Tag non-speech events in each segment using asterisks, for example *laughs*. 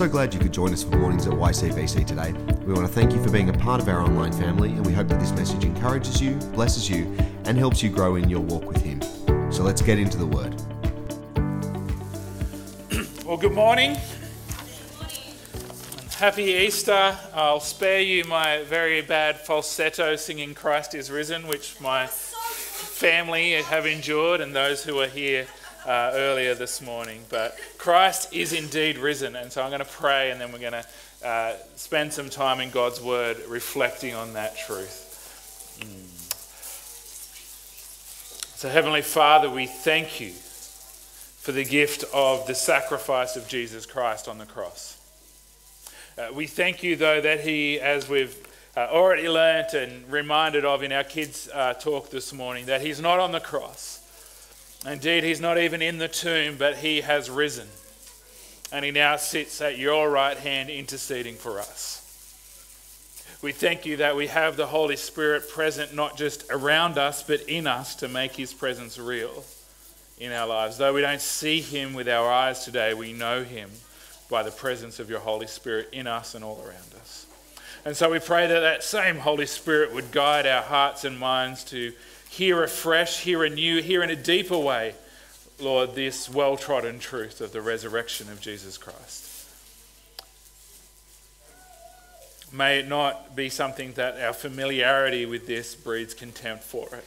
so glad you could join us for mornings at YCBC today. We want to thank you for being a part of our online family, and we hope that this message encourages you, blesses you, and helps you grow in your walk with Him. So let's get into the Word. *clears throat* Well, good morning. Happy Easter. I'll spare you my very bad falsetto singing Christ is risen, which my family have endured and those who are here uh, earlier this morning. But Christ is indeed risen, and so I'm going to pray and then we're going to uh, spend some time in God's Word reflecting on that truth. Mm. So, Heavenly Father, we thank you for the gift of the sacrifice of Jesus Christ on the cross. Uh, we thank you, though, that He, as we've uh, already learnt and reminded of in our kids' uh, talk this morning, that He's not on the cross. Indeed, He's not even in the tomb, but He has risen. And He now sits at your right hand interceding for us. We thank you that we have the Holy Spirit present not just around us, but in us to make His presence real in our lives. Though we don't see Him with our eyes today, we know Him by the presence of your Holy Spirit in us and all around us. And so we pray that that same Holy Spirit would guide our hearts and minds to hear afresh, hear anew, hear in a deeper way, Lord, this well trodden truth of the resurrection of Jesus Christ. May it not be something that our familiarity with this breeds contempt for it.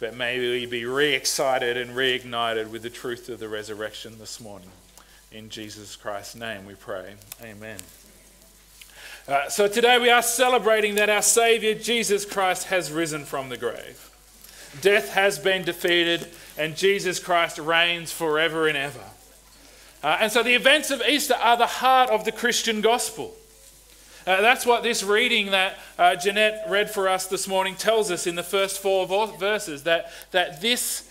But may we be re excited and reignited with the truth of the resurrection this morning. In Jesus Christ's name we pray. Amen. Uh, so today we are celebrating that our Savior Jesus Christ has risen from the grave. Death has been defeated, and Jesus Christ reigns forever and ever. Uh, and so the events of Easter are the heart of the Christian gospel. Uh, that's what this reading that uh, Jeanette read for us this morning tells us in the first four verses that, that this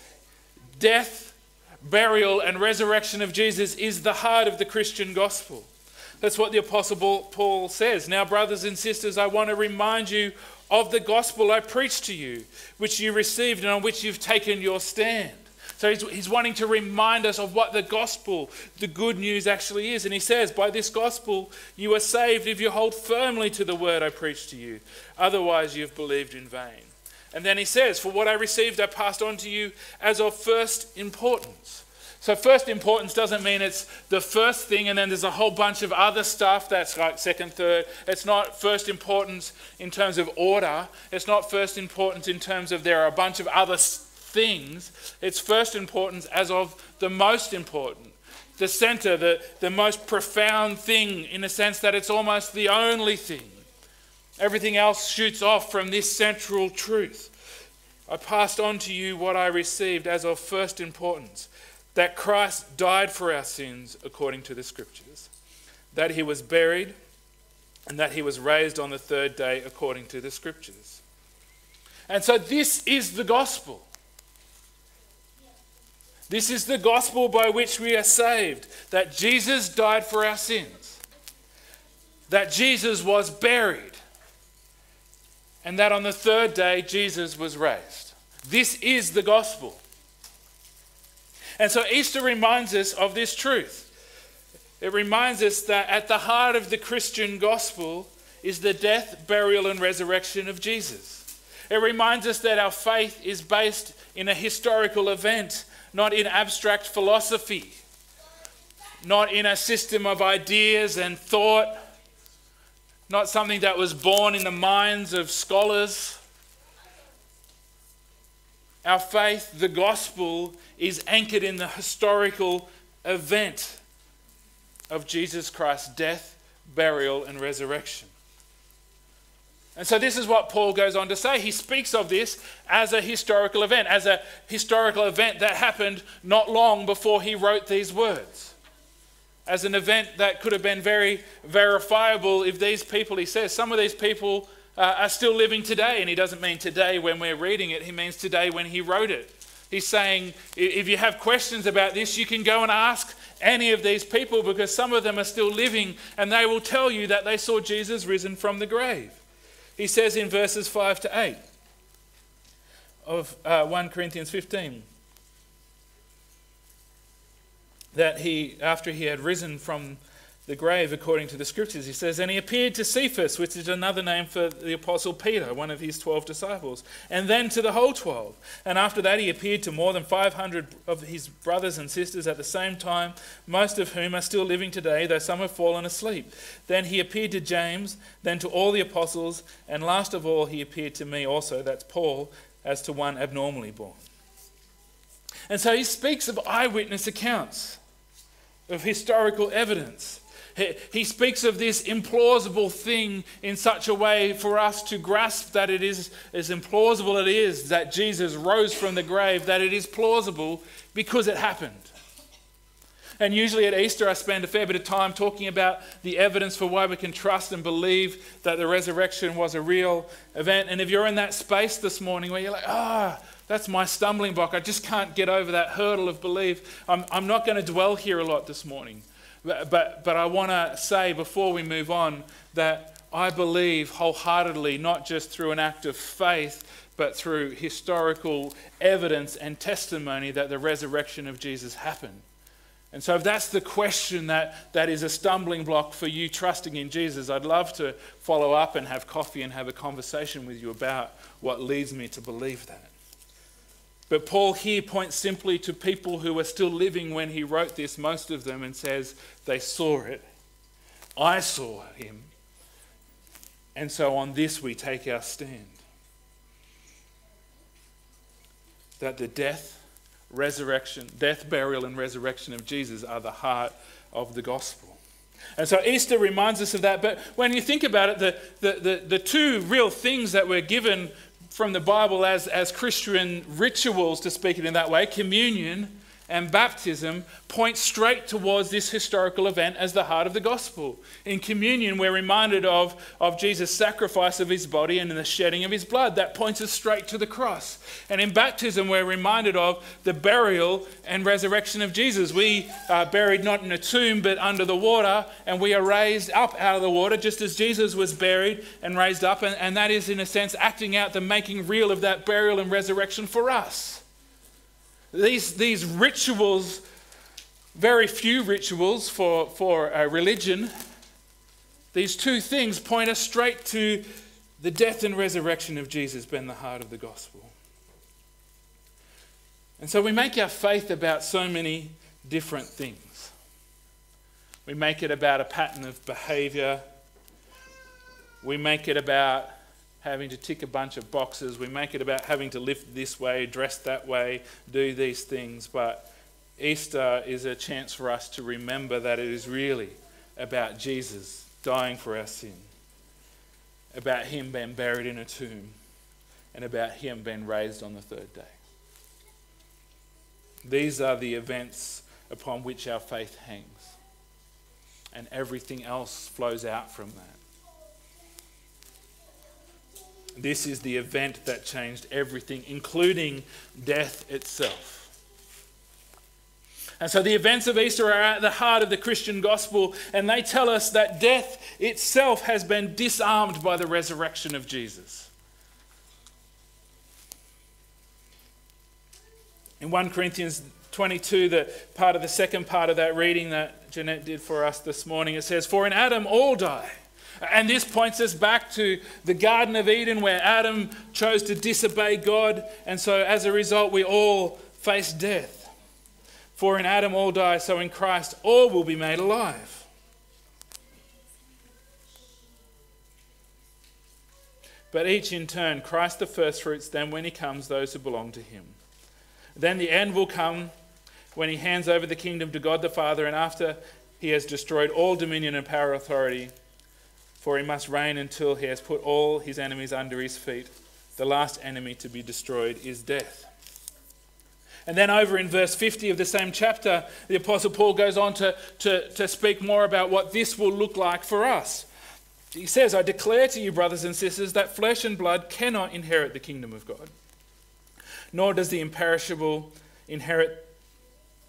death, burial, and resurrection of Jesus is the heart of the Christian gospel. That's what the Apostle Paul says. Now, brothers and sisters, I want to remind you of the gospel I preached to you, which you received and on which you've taken your stand. So he's, he's wanting to remind us of what the gospel, the good news actually is. And he says, By this gospel you are saved if you hold firmly to the word I preached to you. Otherwise, you've believed in vain. And then he says, For what I received, I passed on to you as of first importance. So, first importance doesn't mean it's the first thing and then there's a whole bunch of other stuff that's like second, third. It's not first importance in terms of order. It's not first importance in terms of there are a bunch of other things. It's first importance as of the most important, the center, the, the most profound thing in the sense that it's almost the only thing. Everything else shoots off from this central truth. I passed on to you what I received as of first importance that Christ died for our sins according to the Scriptures, that he was buried, and that he was raised on the third day according to the Scriptures. And so, this is the gospel. This is the gospel by which we are saved that Jesus died for our sins, that Jesus was buried, and that on the third day Jesus was raised. This is the gospel. And so Easter reminds us of this truth. It reminds us that at the heart of the Christian gospel is the death, burial, and resurrection of Jesus. It reminds us that our faith is based in a historical event, not in abstract philosophy, not in a system of ideas and thought not something that was born in the minds of scholars. Our faith, the gospel, is anchored in the historical event of Jesus Christ's death, burial, and resurrection. And so, this is what Paul goes on to say. He speaks of this as a historical event, as a historical event that happened not long before he wrote these words as an event that could have been very verifiable if these people, he says, some of these people uh, are still living today. And he doesn't mean today when we're reading it, he means today when he wrote it. He's saying, if you have questions about this, you can go and ask any of these people because some of them are still living and they will tell you that they saw Jesus risen from the grave. He says in verses 5 to 8 of uh, 1 Corinthians 15. that he, after he had risen from the grave according to the scriptures. He says, And he appeared to Cephas, which is another name for the apostle Peter, one of his 12 disciples, and then to the whole 12. And after that, he appeared to more than 500 of his brothers and sisters at the same time, most of whom are still living today, though some have fallen asleep. Then he appeared to James, then to all the apostles, and last of all, he appeared to me also, that's Paul, as to one abnormally born. And so he speaks of eyewitness accounts, of historical evidence. He speaks of this implausible thing in such a way for us to grasp that it is as implausible it is that Jesus rose from the grave, that it is plausible because it happened. And usually at Easter, I spend a fair bit of time talking about the evidence for why we can trust and believe that the resurrection was a real event. And if you're in that space this morning where you're like, ah, oh, that's my stumbling block, I just can't get over that hurdle of belief, I'm, I'm not going to dwell here a lot this morning. But, but, I want to say before we move on that I believe wholeheartedly, not just through an act of faith, but through historical evidence and testimony that the resurrection of Jesus happened. And so, if that's the question that, that is a stumbling block for you trusting in Jesus, I'd love to follow up and have coffee and have a conversation with you about what leads me to believe that. But Paul here points simply to people who were still living when he wrote this, most of them, and says they saw it. I saw him. And so on this we take our stand. That the death, resurrection, death, burial, and resurrection of Jesus are the heart of the gospel. And so Easter reminds us of that. But when you think about it, the, the, the, the two real things that we're given from the Bible as, as Christian rituals, to speak it in that way, communion and baptism point straight towards this historical event as the heart of the gospel. In communion, we're reminded of, of Jesus' sacrifice of his body and the shedding of his blood. That points us straight to the cross. And in baptism, we're reminded of the burial and resurrection of Jesus. We are buried not in a tomb, but under the water, and we are raised up out of the water, just as Jesus was buried and raised up. And, and that is, in a sense, acting out the making real of that burial and resurrection for us. These, these rituals, very few rituals for, for a religion, these two things point us straight to the death and resurrection of Jesus being the heart of the gospel. And so we make our faith about so many different things. We make it about a pattern of behavior. We make it about having to tick a bunch of boxes. We make it about having to lift this way, dress that way, do these things. But Easter is a chance for us to remember that it is really about Jesus dying for our sin, about him being buried in a tomb, and about him being raised on the third day. These are the events upon which our faith hangs, and everything else flows out from that. This is the event that changed everything, including death itself. And so the events of Easter are at the heart of the Christian gospel, and they tell us that death itself has been disarmed by the resurrection of Jesus. In 1 Corinthians 22, the part of the second part of that reading that Jeanette did for us this morning, it says, For in Adam all die. And this points us back to the Garden of Eden where Adam chose to disobey God. And so as a result, we all face death. For in Adam all die, so in Christ all will be made alive. But each in turn, Christ the firstfruits, then when he comes, those who belong to him. Then the end will come when he hands over the kingdom to God the Father, and after he has destroyed all dominion and power authority for he must reign until he has put all his enemies under his feet. The last enemy to be destroyed is death. And then over in verse 50 of the same chapter, the Apostle Paul goes on to, to, to speak more about what this will look like for us. He says, I declare to you, brothers and sisters, that flesh and blood cannot inherit the kingdom of God, nor does the imperishable inherit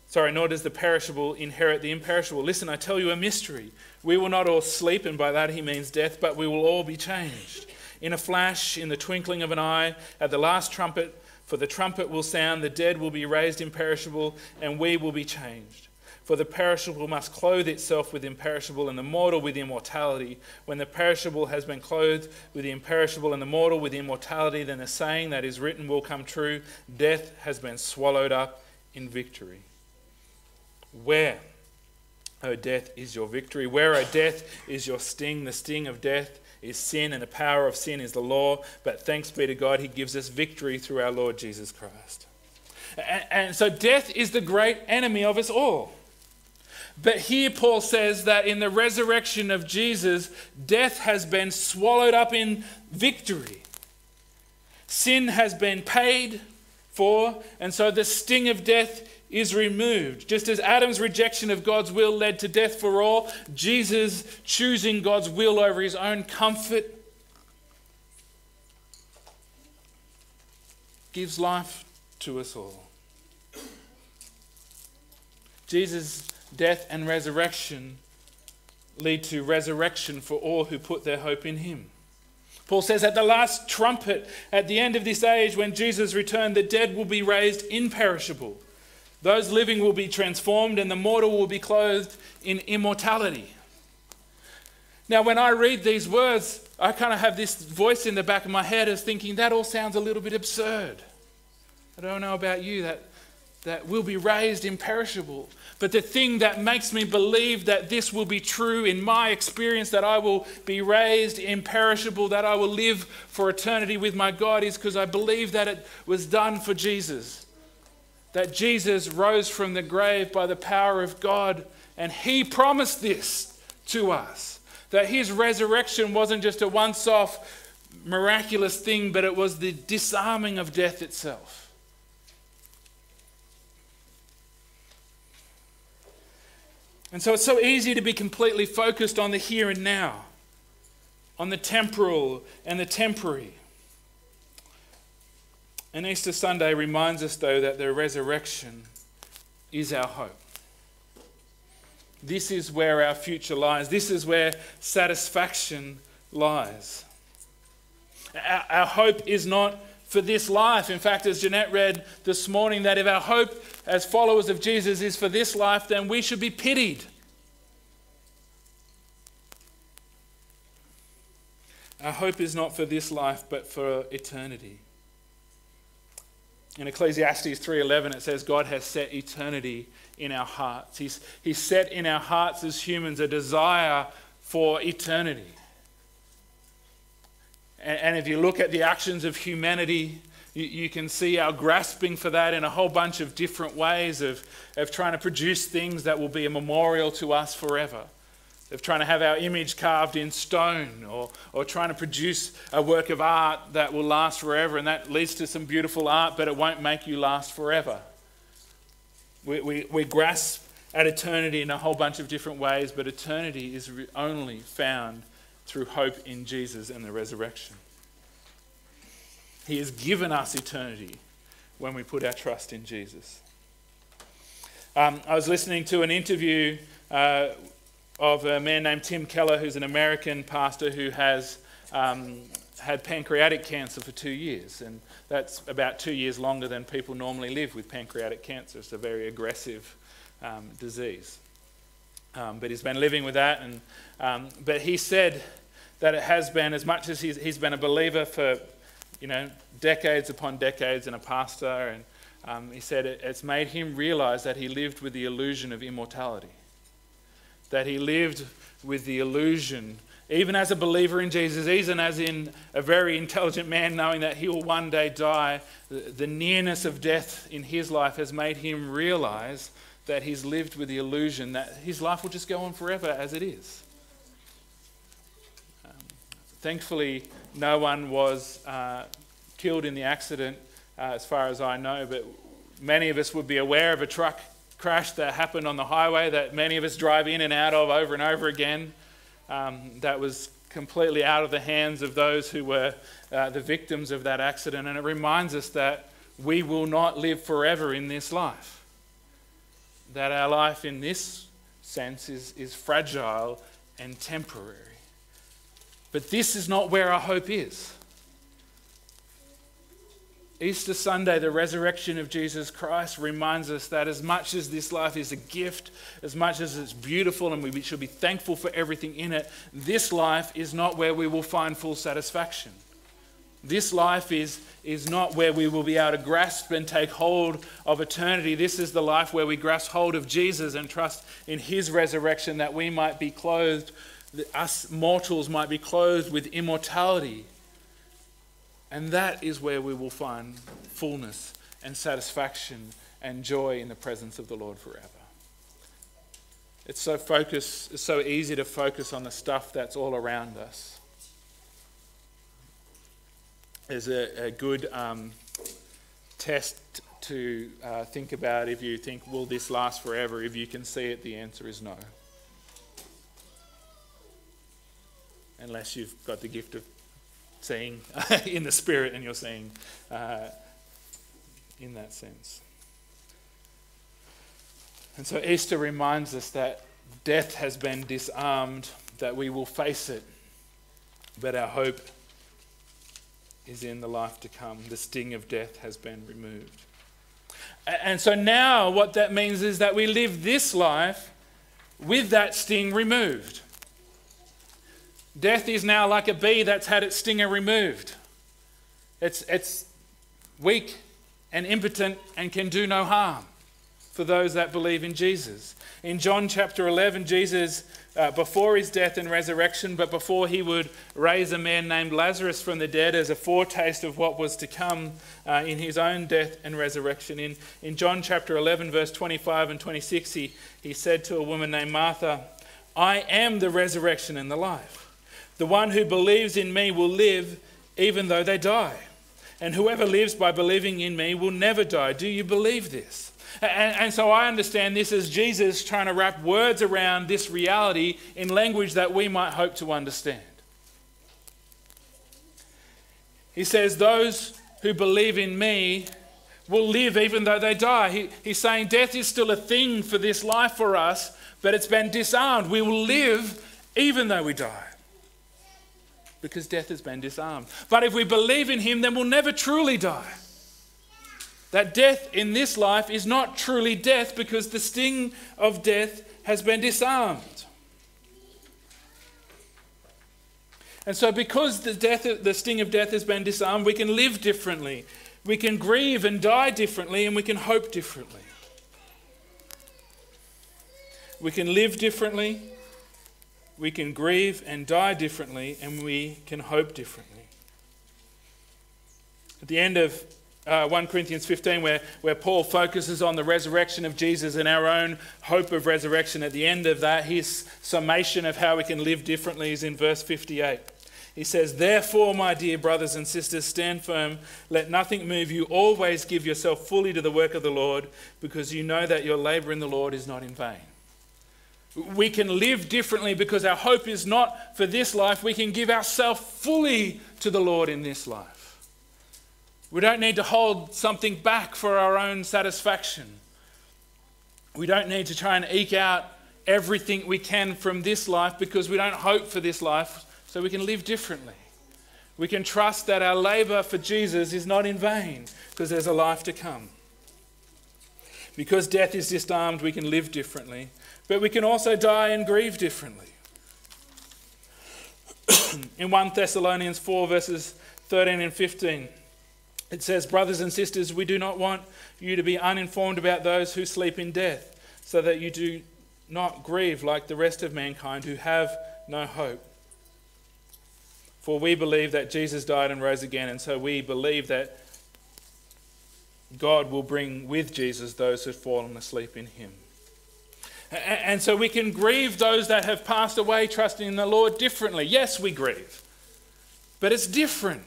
Sorry, nor does the perishable inherit the imperishable. Listen, I tell you a mystery. We will not all sleep, and by that he means death, but we will all be changed. In a flash, in the twinkling of an eye, at the last trumpet, for the trumpet will sound, the dead will be raised imperishable, and we will be changed. For the perishable must clothe itself with imperishable, and the mortal with immortality. When the perishable has been clothed with the imperishable, and the mortal with immortality, then the saying that is written will come true Death has been swallowed up in victory. Where, O death, is your victory? Where, O death, is your sting? The sting of death is sin, and the power of sin is the law. But thanks be to God, He gives us victory through our Lord Jesus Christ. And, and so death is the great enemy of us all. But here Paul says that in the resurrection of Jesus, death has been swallowed up in victory. Sin has been paid for, and so the sting of death is removed. Just as Adam's rejection of God's will led to death for all, Jesus choosing God's will over his own comfort gives life to us all. Jesus' death and resurrection lead to resurrection for all who put their hope in him. Paul says at the last trumpet, at the end of this age, when Jesus returned, the dead will be raised imperishable. Those living will be transformed, and the mortal will be clothed in immortality. Now, when I read these words, I kind of have this voice in the back of my head as thinking that all sounds a little bit absurd. I don't know about you, that, that we'll be raised imperishable. But the thing that makes me believe that this will be true in my experience, that I will be raised imperishable, that I will live for eternity with my God, is because I believe that it was done for Jesus. That Jesus rose from the grave by the power of God, and He promised this to us. That His resurrection wasn't just a once off miraculous thing, but it was the disarming of death itself. And so it's so easy to be completely focused on the here and now, on the temporal and the temporary. And Easter Sunday reminds us, though, that the resurrection is our hope. This is where our future lies. This is where satisfaction lies. Our, our hope is not for this life. In fact, as Jeanette read this morning, that if our hope as followers of Jesus is for this life, then we should be pitied. Our hope is not for this life, but for eternity. In Ecclesiastes 3:11 it says God has set eternity in our hearts. He's, he's set in our hearts as humans a desire for eternity. And, if you look at the actions of humanity, you, you, can see our grasping for that in a whole bunch of different ways of, of trying to produce things that will be a memorial to us forever. Of trying to have our image carved in stone or, or trying to produce a work of art that will last forever. And that leads to some beautiful art, but it won't make you last forever. We, we, we grasp at eternity in a whole bunch of different ways, but eternity is only found through hope in Jesus and the resurrection. He has given us eternity when we put our trust in Jesus. Um, I was listening to an interview uh, of a man named Tim Keller, who's an American pastor who has um, had pancreatic cancer for two years. And that's about two years longer than people normally live with pancreatic cancer. It's a very aggressive um, disease. Um, but he's been living with that. And, um, but he said that it has been, as much as he's, he's been a believer for, you know, decades upon decades and a pastor, and um, he said it, it's made him realize that he lived with the illusion of immortality. That he lived with the illusion, even as a believer in Jesus, even as in a very intelligent man, knowing that he will one day die, the, nearness of death in his life has made him realize that he's lived with the illusion that his life will just go on forever as it is. Thankfully, no one was uh, killed in the accident, uh, as far as I know, but many of us would be aware of a truck crash that happened on the highway that many of us drive in and out of over and over again. Um, that was completely out of the hands of those who were uh, the victims of that accident. And it reminds us that we will not live forever in this life. That our life in this sense is, is fragile and temporary. But this is not where our hope is. Easter Sunday, the resurrection of Jesus Christ, reminds us that as much as this life is a gift, as much as it's beautiful and we should be thankful for everything in it, this life is not where we will find full satisfaction. This life is, is not where we will be able to grasp and take hold of eternity. This is the life where we grasp hold of Jesus and trust in his resurrection that we might be clothed, us mortals might be clothed with immortality and that is where we will find fullness and satisfaction and joy in the presence of the Lord forever. It's so focus, it's so easy to focus on the stuff that's all around us. There's a, a good um, test to uh, think about if you think, will this last forever? If you can see it, the answer is no. Unless you've got the gift of seeing *laughs* in the spirit and you're seeing uh, in that sense. And so Easter reminds us that death has been disarmed, that we will face it, but our hope is in the life to come. The sting of death has been removed. And so now, what that means is that we live this life with that sting removed. Death is now like a bee that's had its stinger removed. It's, it's weak and impotent and can do no harm for those that believe in Jesus. In John chapter 11, Jesus, uh, before his death and resurrection, but before he would raise a man named Lazarus from the dead as a foretaste of what was to come uh, in his own death and resurrection, in, in John chapter 11, verse 25 and 26, he, he said to a woman named Martha, I am the resurrection and the life. The one who believes in me will live even though they die. And whoever lives by believing in me will never die. Do you believe this? And, and, so I understand this as Jesus trying to wrap words around this reality in language that we might hope to understand. He says, Those who believe in me will live even though they die. He, he's saying death is still a thing for this life for us, but it's been disarmed. We will live even though we die because death has been disarmed. But if we believe in him, then we'll never truly die. That death in this life is not truly death because the sting of death has been disarmed. And so, because the, death, the sting of death has been disarmed, we can live differently. We can grieve and die differently, and we can hope differently. We can live differently, we can grieve and die differently, and we can hope differently. At the end of uh, 1 Corinthians 15, where, where Paul focuses on the resurrection of Jesus and our own hope of resurrection, at the end of that, his summation of how we can live differently is in verse 58. He says, Therefore, my dear brothers and sisters, stand firm. Let nothing move you. Always give yourself fully to the work of the Lord, because you know that your labor in the Lord is not in vain. We can live differently because our hope is not for this life. We can give ourselves fully to the Lord in this life. We don't need to hold something back for our own satisfaction. We don't need to try and eke out everything we can from this life because we don't hope for this life, so we can live differently. We can trust that our labor for Jesus is not in vain because there's a life to come. Because death is disarmed, we can live differently. But we can also die and grieve differently. *clears throat* in 1 Thessalonians 4, verses 13 and 15, it says, Brothers and sisters, we do not want you to be uninformed about those who sleep in death, so that you do not grieve like the rest of mankind who have no hope. For we believe that Jesus died and rose again, and so we believe that God will bring with Jesus those who have fallen asleep in him. And so we can grieve those that have passed away trusting in the Lord differently. Yes, we grieve, but it's different.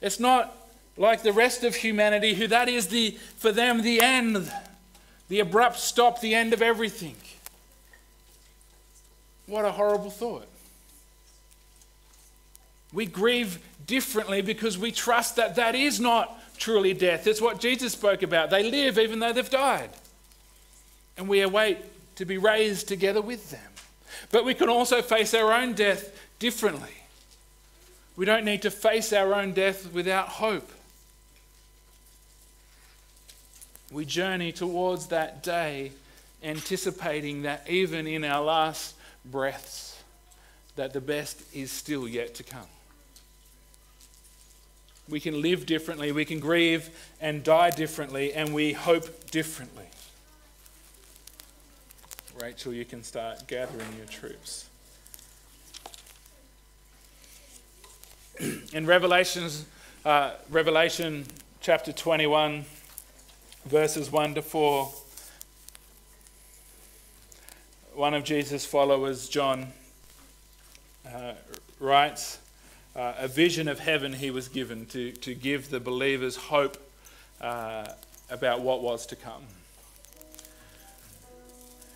It's not like the rest of humanity, who that is the, for them the end, the abrupt stop, the end of everything. What a horrible thought. We grieve differently because we trust that that is not truly death. It's what Jesus spoke about. They live even though they've died and we await to be raised together with them. But we can also face our own death differently. We don't need to face our own death without hope. We journey towards that day, anticipating that even in our last breaths, that the best is still yet to come. We can live differently, we can grieve and die differently, and we hope differently. Rachel, you can start gathering your troops. *clears throat* In Revelations, uh, Revelation chapter 21, verses 1 to 4, one of Jesus' followers, John, uh, writes, uh, a vision of heaven he was given to, to give the believers hope uh, about what was to come.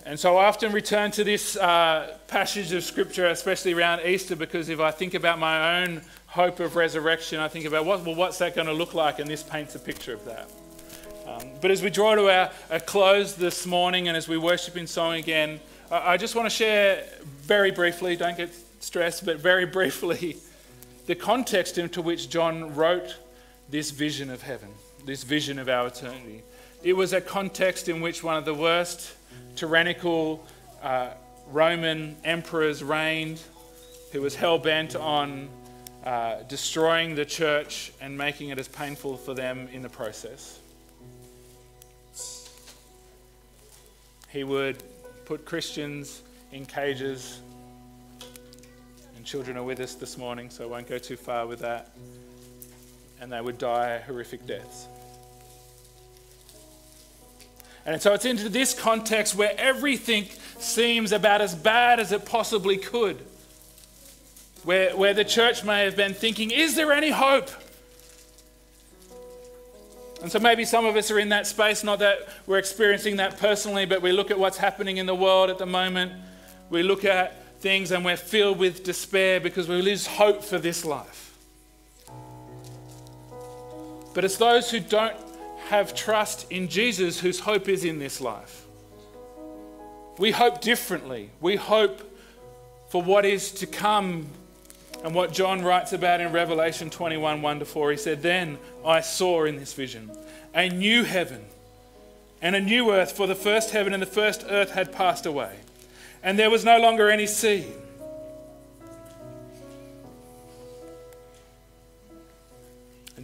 And so I often return to this uh, passage of scripture, especially around Easter, because if I think about my own hope of resurrection, I think about what, well, what's that going to look like? And this paints a picture of that. Um, but as we draw to our, our, close this morning and as we worship in song again, I, I just want to share very briefly, don't get stressed, but very *laughs* briefly, the context into which John wrote this vision of heaven, this vision of our eternity. It was a context in which one of the worst tyrannical uh, Roman emperors reigned, who was hell bent on uh, destroying the church and making it as painful for them in the process. He would put Christians in cages, and children are with us this morning, so I won't go too far with that. And they would die horrific deaths. And so it's into this context where everything seems about as bad as it possibly could. Where, where the church may have been thinking, is there any hope? And so maybe some of us are in that space, not that we're experiencing that personally, but we look at what's happening in the world at the moment. We look at things and we're filled with despair because we lose hope for this life. But it's those who don't have trust in Jesus whose hope is in this life. We hope differently. We hope for what is to come and what John writes about in Revelation 21 1 to 4. He said, Then I saw in this vision a new heaven and a new earth, for the first heaven and the first earth had passed away, and there was no longer any sea.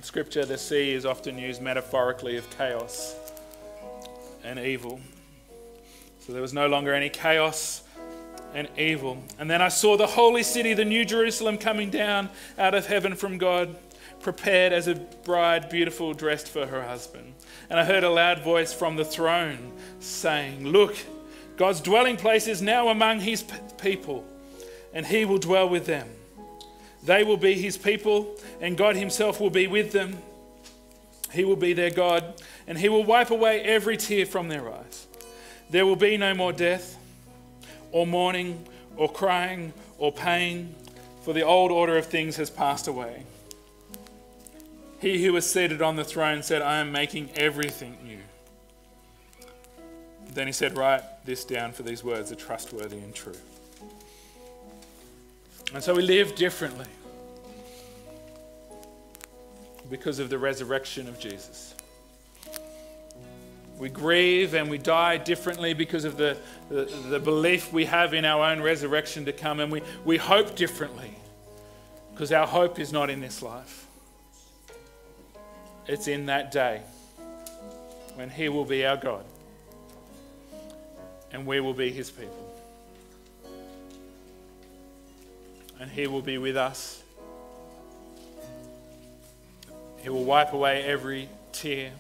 Scripture, the sea is often used metaphorically of chaos and evil. So there was no longer any chaos and evil. And then I saw the holy city, the new Jerusalem, coming down out of heaven from God, prepared as a bride, beautiful, dressed for her husband. And I heard a loud voice from the throne saying, Look, God's dwelling place is now among his people, and he will dwell with them. They will be his people, and God himself will be with them. He will be their God, and he will wipe away every tear from their eyes. There will be no more death, or mourning, or crying, or pain, for the old order of things has passed away. He who was seated on the throne said, I am making everything new. Then he said, Write this down, for these words are trustworthy and true. And so we live differently because of the resurrection of Jesus. We grieve and we die differently because of the, the, the, belief we have in our own resurrection to come, and we, we hope differently because our hope is not in this life. It's in that day when He will be our God and we will be His people. And He will be with us. He will wipe away every tear,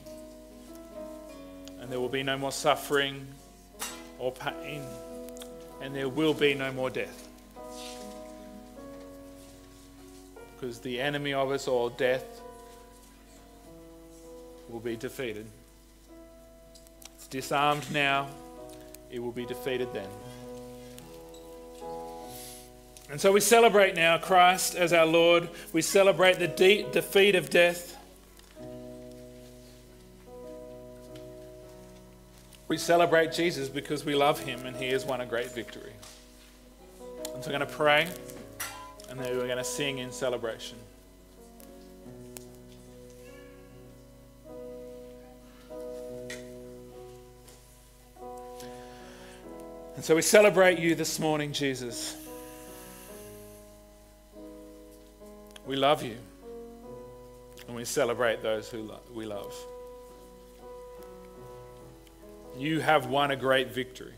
and there will be no more suffering or pain, and there will be no more death. Because the enemy of us all, death, will be defeated. It's disarmed now, it will be defeated then. And so we celebrate now Christ as our Lord. We celebrate the de defeat of death. We celebrate Jesus because we love him and he has won a great victory. And so we're going to pray and then we're going to sing in celebration. And so we celebrate you this morning, Jesus. We love you. And we celebrate those who lo- we love. You have won a great victory.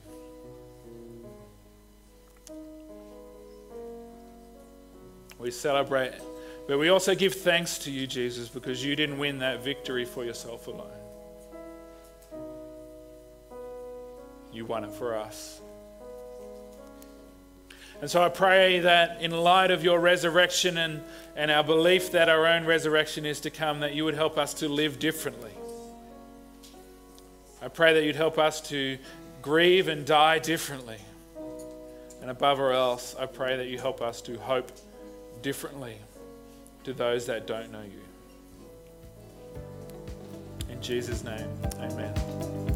We celebrate, but we also give thanks to you, Jesus, because you didn't win that victory for yourself alone. You won it for us. And so I pray that in light of your resurrection and, and our belief that our own resurrection is to come, that you would help us to live differently. I pray that you'd help us to grieve and die differently. And above all else, I pray that you help us to hope differently to those that don't know you. In Jesus' name, amen.